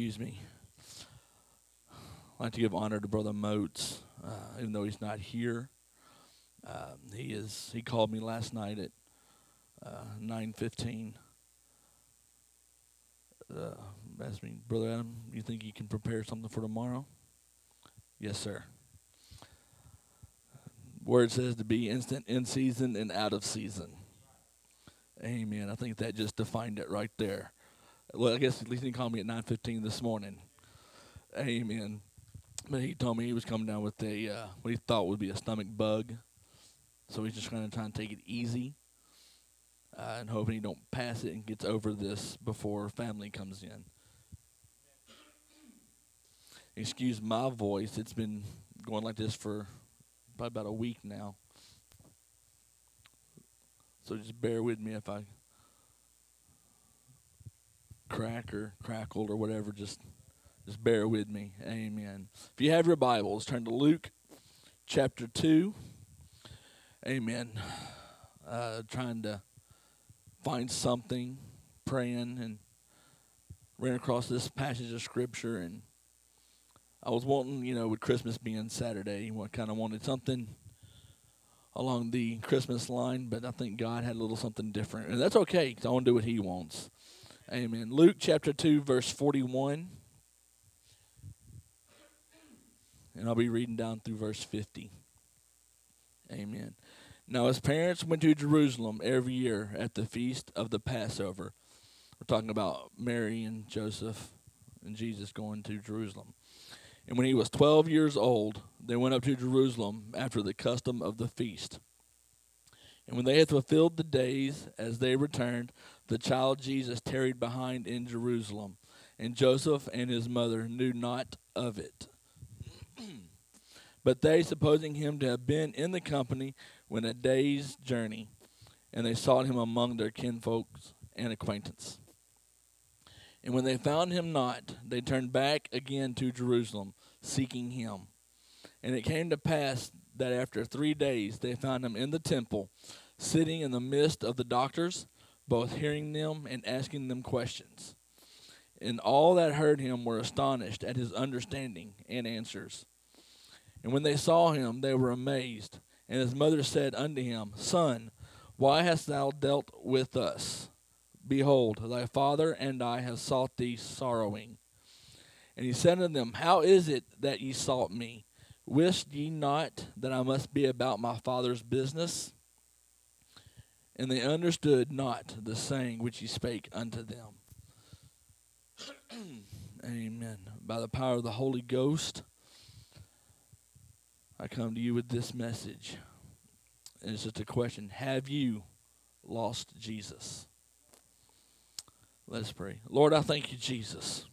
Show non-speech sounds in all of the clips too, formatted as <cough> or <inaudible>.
excuse me. I'd like to give honor to Brother Moats, uh, even though he's not here. Um, he is. He called me last night at uh, nine fifteen. Uh, asked me, Brother Adam, you think you can prepare something for tomorrow? Yes, sir. Word says to be instant in season and out of season. Amen. I think that just defined it right there. Well, I guess at least he called me at nine fifteen this morning. Amen. But he told me he was coming down with a uh, what he thought would be a stomach bug, so he's just going to try and take it easy, uh, and hoping he don't pass it and gets over this before family comes in. Excuse my voice; it's been going like this for probably about a week now. So just bear with me if I crack or crackled or whatever. Just just bear with me. Amen. If you have your Bibles, turn to Luke chapter 2. Amen. Uh, trying to find something, praying, and ran across this passage of Scripture. And I was wanting, you know, with Christmas being Saturday, what kind of wanted something along the Christmas line, but I think God had a little something different. And that's okay, because I want to do what He wants. Amen. Luke chapter 2, verse 41. And I'll be reading down through verse 50. Amen. Now, his parents went to Jerusalem every year at the feast of the Passover. We're talking about Mary and Joseph and Jesus going to Jerusalem. And when he was 12 years old, they went up to Jerusalem after the custom of the feast. And when they had fulfilled the days as they returned, the child Jesus tarried behind in Jerusalem, and Joseph and his mother knew not of it. <clears throat> but they, supposing him to have been in the company, went a day's journey, and they sought him among their kinfolks and acquaintance. And when they found him not, they turned back again to Jerusalem, seeking him. And it came to pass that after three days they found him in the temple, sitting in the midst of the doctors, both hearing them and asking them questions. And all that heard him were astonished at his understanding and answers. And when they saw him, they were amazed. And his mother said unto him, Son, why hast thou dealt with us? Behold, thy father and I have sought thee sorrowing. And he said unto them, How is it that ye sought me? Wist ye not that I must be about my father's business? And they understood not the saying which he spake unto them. <clears throat> Amen. By the power of the Holy Ghost, I come to you with this message. And it's just a question Have you lost Jesus? Let's pray. Lord, I thank you, Jesus.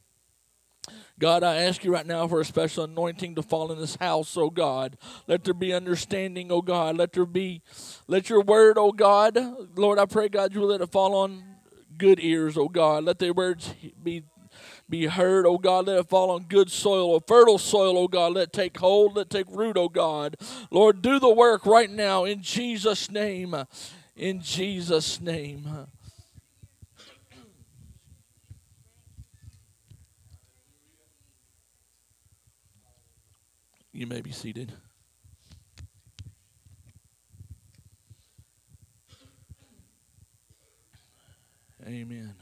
God, I ask you right now for a special anointing to fall in this house, oh God. Let there be understanding, oh God. Let there be, let your word, oh God. Lord, I pray, God, you will let it fall on good ears, oh God. Let the words be be heard, oh God. Let it fall on good soil, or fertile soil, oh God. Let it take hold, let take root, oh God. Lord, do the work right now in Jesus' name. In Jesus' name. You may be seated. Amen.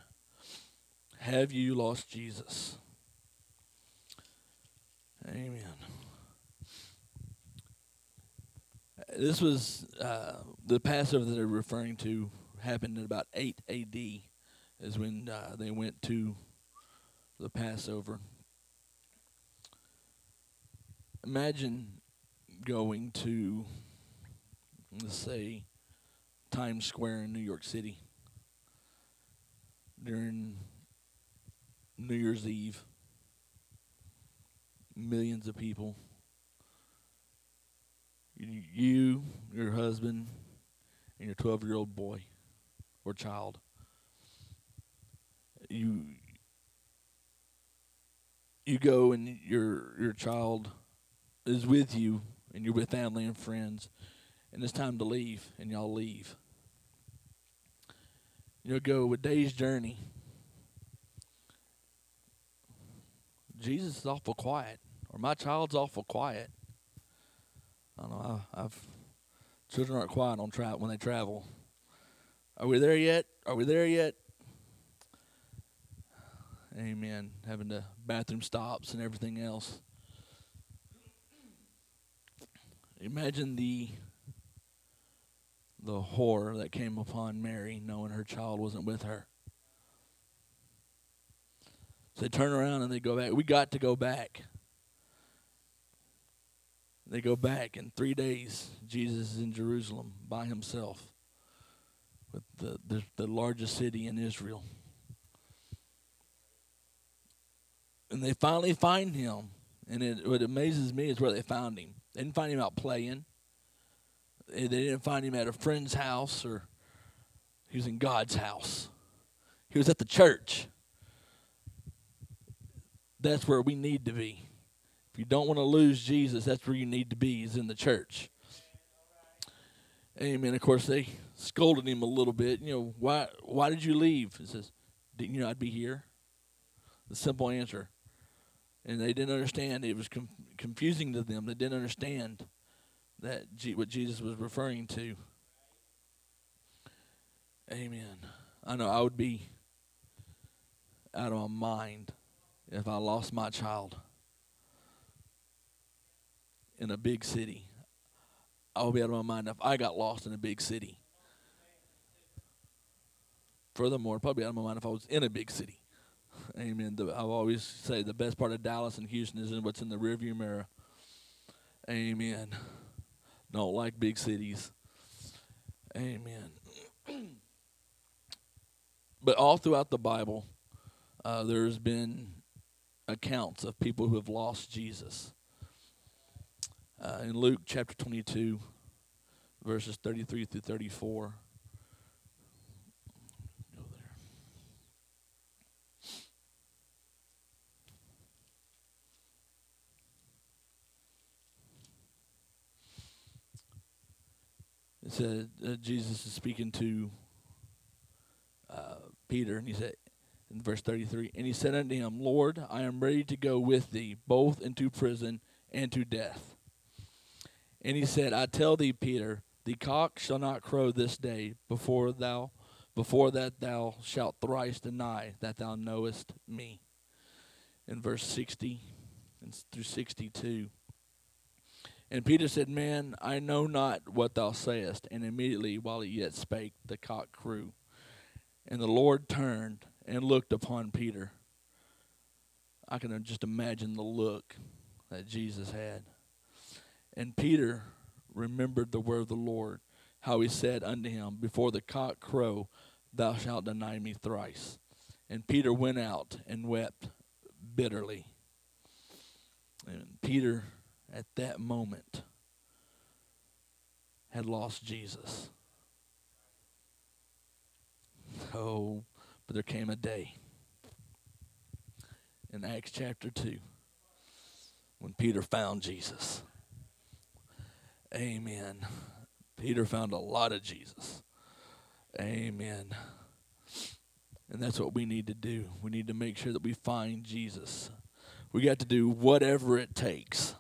Have you lost Jesus? Amen. This was uh, the Passover that they're referring to happened in about 8 AD, is when uh, they went to the Passover imagine going to, let's say, Times Square in New York City during New Year's Eve. Millions of people. You, your husband, and your 12 year old boy or child. You you go and your your child is with you and you're with family and friends, and it's time to leave, and y'all leave. You'll go a day's journey. Jesus is awful quiet, or my child's awful quiet. I don't know. I, I've children aren't quiet on tra- when they travel. Are we there yet? Are we there yet? Amen. Having the bathroom stops and everything else. Imagine the the horror that came upon Mary knowing her child wasn't with her. So they turn around and they go back. We got to go back. They go back in three days. Jesus is in Jerusalem by himself, with the, the, the largest city in Israel. And they finally find him. And it, what amazes me is where they found him. They didn't find him out playing. They didn't find him at a friend's house or he was in God's house. He was at the church. That's where we need to be. If you don't want to lose Jesus, that's where you need to be, is in the church. Amen. Of course, they scolded him a little bit. You know, why why did you leave? He says, Didn't you know I'd be here? The simple answer. And they didn't understand. It was confusing to them. They didn't understand that what Jesus was referring to. Amen. I know I would be out of my mind if I lost my child in a big city. I would be out of my mind if I got lost in a big city. Furthermore, probably out of my mind if I was in a big city. Amen. The, I always say the best part of Dallas and Houston is in what's in the rearview mirror. Amen. Don't like big cities. Amen. <clears throat> but all throughout the Bible, uh, there's been accounts of people who have lost Jesus. Uh, in Luke chapter 22, verses 33 through 34. Said uh, Jesus is speaking to uh, Peter, and he said, in verse 33, and he said unto him, Lord, I am ready to go with thee, both into prison and to death. And he said, I tell thee, Peter, the cock shall not crow this day before thou before that thou shalt thrice deny that thou knowest me. In verse 60 and through 62. And Peter said, Man, I know not what thou sayest. And immediately while he yet spake, the cock crew. And the Lord turned and looked upon Peter. I can just imagine the look that Jesus had. And Peter remembered the word of the Lord, how he said unto him, Before the cock crow, thou shalt deny me thrice. And Peter went out and wept bitterly. And Peter, at that moment, had lost Jesus. Oh, but there came a day in Acts chapter 2 when Peter found Jesus. Amen. Peter found a lot of Jesus. Amen. And that's what we need to do. We need to make sure that we find Jesus. We got to do whatever it takes.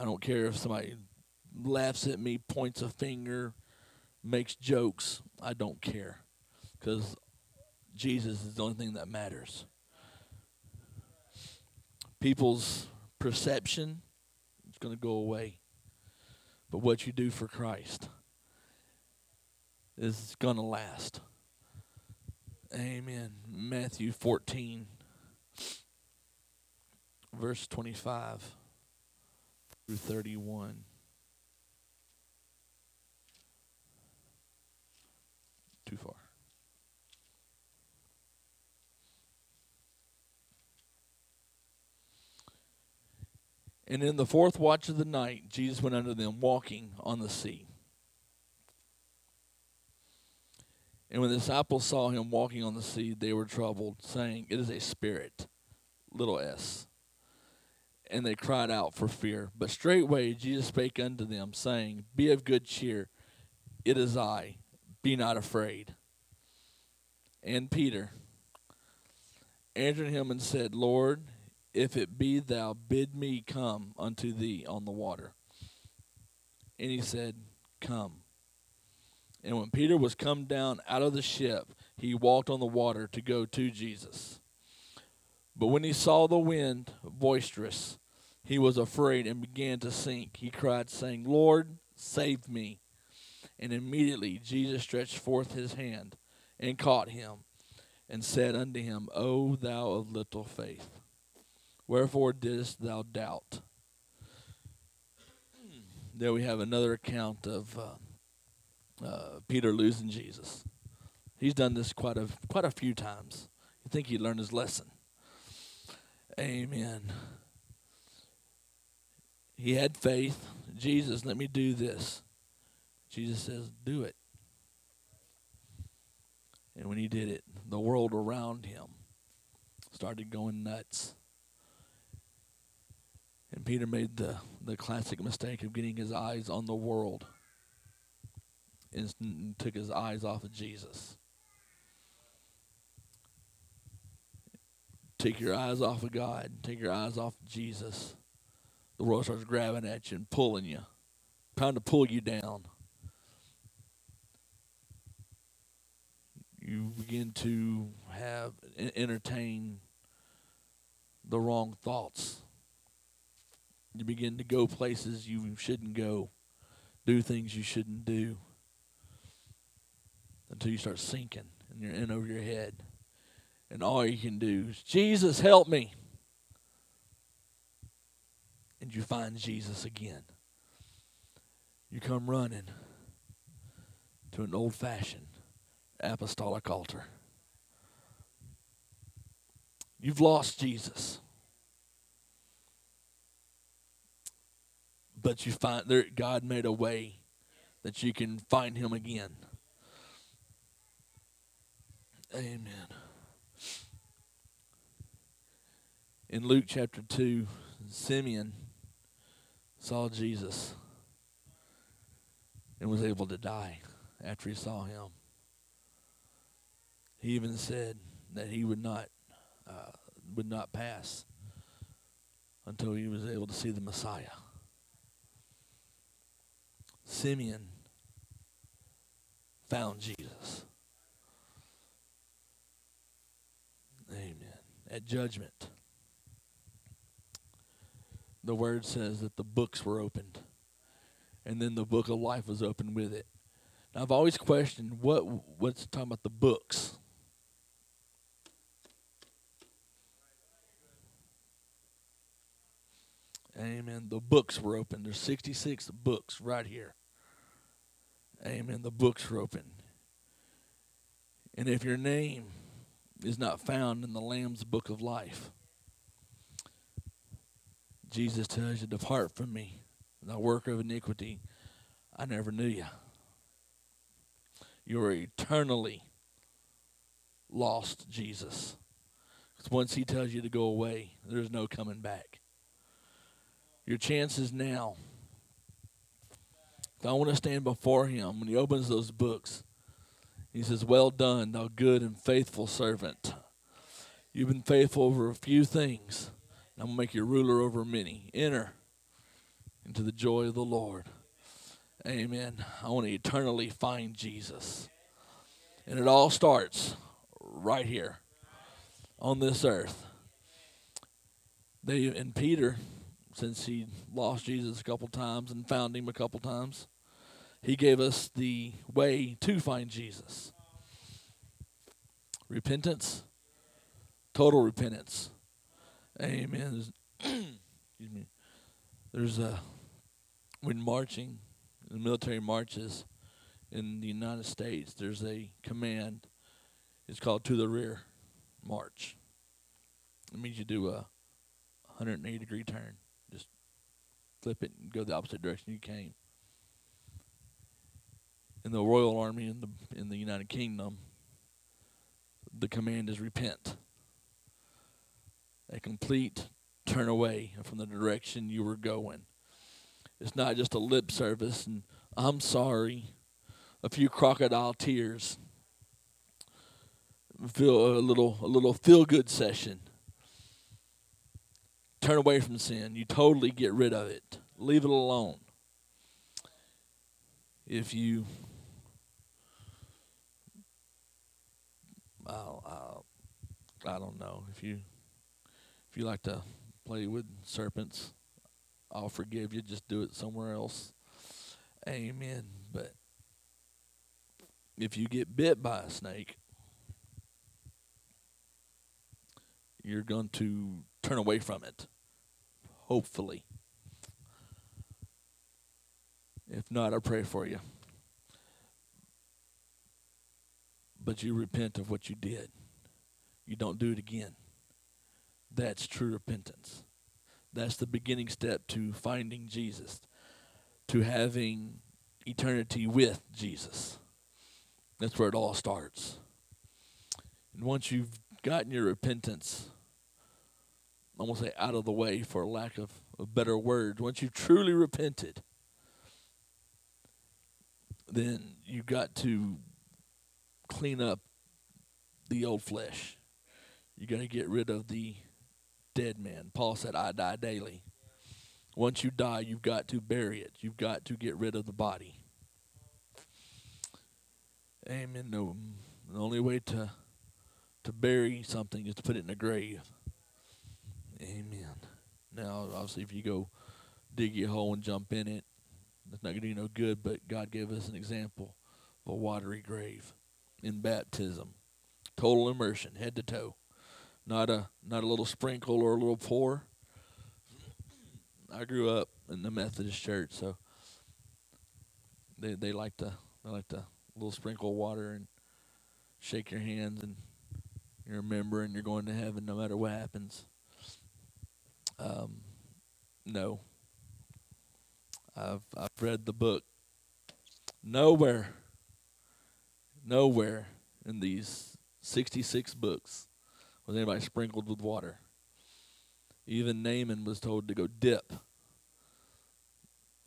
I don't care if somebody laughs at me, points a finger, makes jokes. I don't care. Because Jesus is the only thing that matters. People's perception is going to go away. But what you do for Christ is going to last. Amen. Matthew 14, verse 25 through 31. Too far. And in the fourth watch of the night, Jesus went unto them walking on the sea. And when the disciples saw him walking on the sea, they were troubled, saying, It is a spirit, little s. And they cried out for fear. But straightway Jesus spake unto them, saying, Be of good cheer, it is I, be not afraid. And Peter, answered him and said, Lord, if it be thou, bid me come unto thee on the water. And he said, Come. And when Peter was come down out of the ship, he walked on the water to go to Jesus. But when he saw the wind boisterous, he was afraid and began to sink. He cried, saying, Lord, save me. And immediately Jesus stretched forth his hand and caught him and said unto him, O thou of little faith, wherefore didst thou doubt? There we have another account of uh, uh, Peter losing Jesus. He's done this quite a quite a few times. You think he learned his lesson? Amen. He had faith. Jesus, let me do this. Jesus says, Do it. And when he did it, the world around him started going nuts. And Peter made the, the classic mistake of getting his eyes on the world and took his eyes off of Jesus. Take your eyes off of God, take your eyes off of Jesus. The world starts grabbing at you and pulling you, trying to pull you down. you begin to have entertain the wrong thoughts. You begin to go places you shouldn't go, do things you shouldn't do, until you start sinking and you're in over your head. And all you can do is, Jesus, help me. And you find Jesus again. You come running to an old fashioned apostolic altar. You've lost Jesus. But you find there God made a way that you can find him again. Amen. In Luke chapter 2, Simeon saw Jesus and was able to die after he saw him. He even said that he would not uh, would not pass until he was able to see the Messiah. Simeon found Jesus. Amen. At judgment, the word says that the books were opened, and then the book of life was opened with it. Now, I've always questioned what what's talking about the books. Amen. The books were open. There's 66 books right here. Amen. The books were open. And if your name is not found in the Lamb's book of life, Jesus tells you, Depart from me, the worker of iniquity. I never knew you. You are eternally lost, Jesus. Once he tells you to go away, there's no coming back your chances now. I want to stand before him when he opens those books. He says, Well done, thou good and faithful servant. You've been faithful over a few things. I'm going to make you ruler over many. Enter into the joy of the Lord. Amen. I want to eternally find Jesus. And it all starts right here on this earth. They and Peter since he lost Jesus a couple times and found him a couple times. He gave us the way to find Jesus. Repentance, total repentance. Amen. <clears throat> Excuse me. There's a when marching, the military marches in the United States, there's a command. It's called to the rear march. It means you do a 180 degree turn Just flip it and go the opposite direction you came. In the Royal Army in the in the United Kingdom, the command is repent. A complete turn away from the direction you were going. It's not just a lip service and I'm sorry, a few crocodile tears. feel a little a little feel good session. Turn away from sin. You totally get rid of it. Leave it alone. If you I'll, I'll, I don't know if you you like to play with serpents, I'll forgive you. Just do it somewhere else. Amen. But if you get bit by a snake, you're going to turn away from it. Hopefully. If not, I pray for you. But you repent of what you did. You don't do it again. That's true repentance. That's the beginning step to finding Jesus, to having eternity with Jesus. That's where it all starts. And once you've gotten your repentance, going to say out of the way for lack of, of better words, once you've truly repented, then you've got to clean up the old flesh. You got to get rid of the dead man. Paul said, I die daily. Once you die, you've got to bury it. You've got to get rid of the body. Amen. No, the only way to to bury something is to put it in a grave. Amen. Now, obviously, if you go dig your hole and jump in it, that's not going to do no good. But God gave us an example of a watery grave in baptism, total immersion, head to toe not a not a little sprinkle or a little pour. I grew up in the Methodist church, so they they like to they like to little sprinkle water and shake your hands and you're a member and you're going to heaven no matter what happens. Um, no. I've I've read the book. Nowhere, nowhere in these sixty six books was anybody sprinkled with water. Even Naaman was told to go dip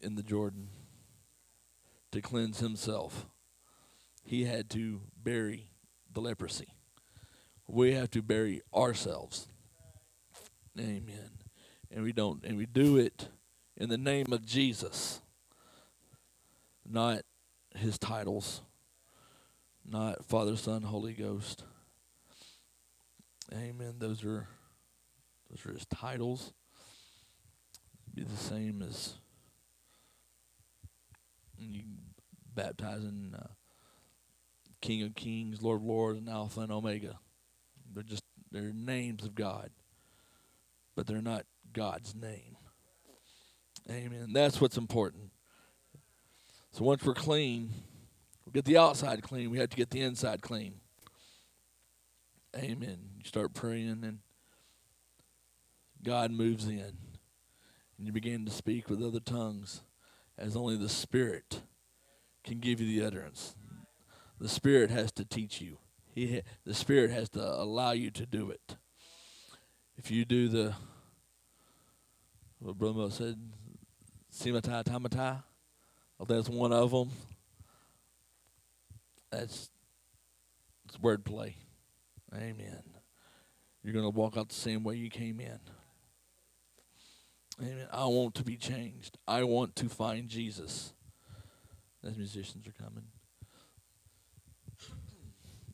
in the Jordan to cleanse himself. He had to bury the leprosy. We have to bury ourselves. Amen. And we don't and we do it in the name of Jesus. Not his titles. Not Father, Son, Holy Ghost. Amen. Those are those are his titles. Be the same as you baptizing uh, King of Kings, Lord of Lords, and Alpha and Omega. They're just they're names of God, but they're not God's name. Amen. That's what's important. So once we're clean, we get the outside clean. We have to get the inside clean. Amen. You start praying, and God moves in. And you begin to speak with other tongues as only the Spirit can give you the utterance. The Spirit has to teach you. He, the Spirit has to allow you to do it. If you do the, what Brother said, simata tamata, if that's one of them, that's it's wordplay. Amen. You're going to walk out the same way you came in. Amen. I want to be changed. I want to find Jesus. As musicians are coming.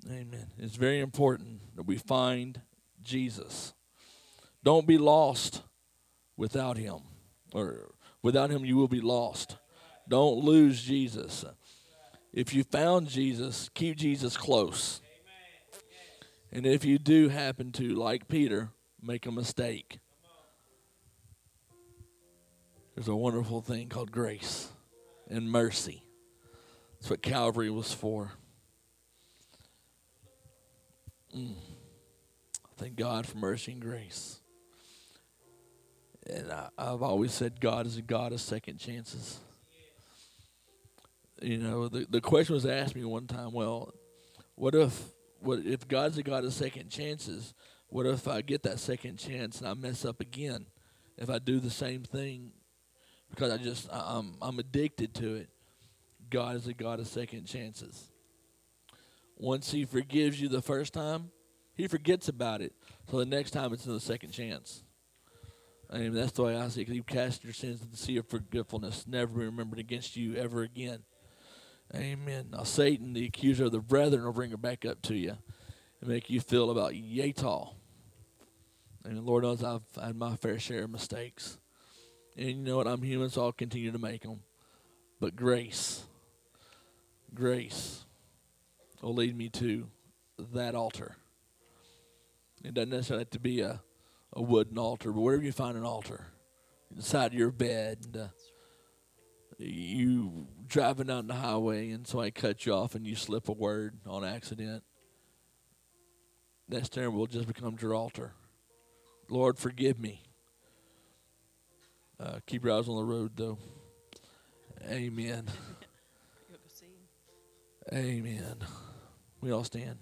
Amen. It's very important that we find Jesus. Don't be lost without him. Or without him you will be lost. Don't lose Jesus. If you found Jesus, keep Jesus close. And if you do happen to, like Peter, make a mistake, there's a wonderful thing called grace and mercy. That's what Calvary was for. Mm. Thank God for mercy and grace. And I, I've always said God is a God of second chances. You know, the, the question was asked me one time well, what if what if God's a God of second chances? What if I get that second chance and I mess up again? If I do the same thing because I just I'm I'm addicted to it. God is a God of second chances. once He forgives you the first time, He forgets about it. So the next time it's another second chance. I mean, that's the way I see it. you cast your sins into the sea of forgetfulness, never be remembered against you ever again. Amen. Now, Satan, the accuser of the brethren, will bring it back up to you and make you feel about yay tall. And Lord knows I've had my fair share of mistakes. And you know what? I'm human, so I'll continue to make them. But grace, grace will lead me to that altar. It doesn't necessarily have to be a, a wooden altar, but wherever you find an altar, inside your bed, and, uh, you driving down the highway and somebody cuts you off and you slip a word on accident, that steering wheel just becomes your altar. Lord, forgive me. Uh, keep your eyes on the road, though. Amen. <laughs> You'll go see him. Amen. We all stand.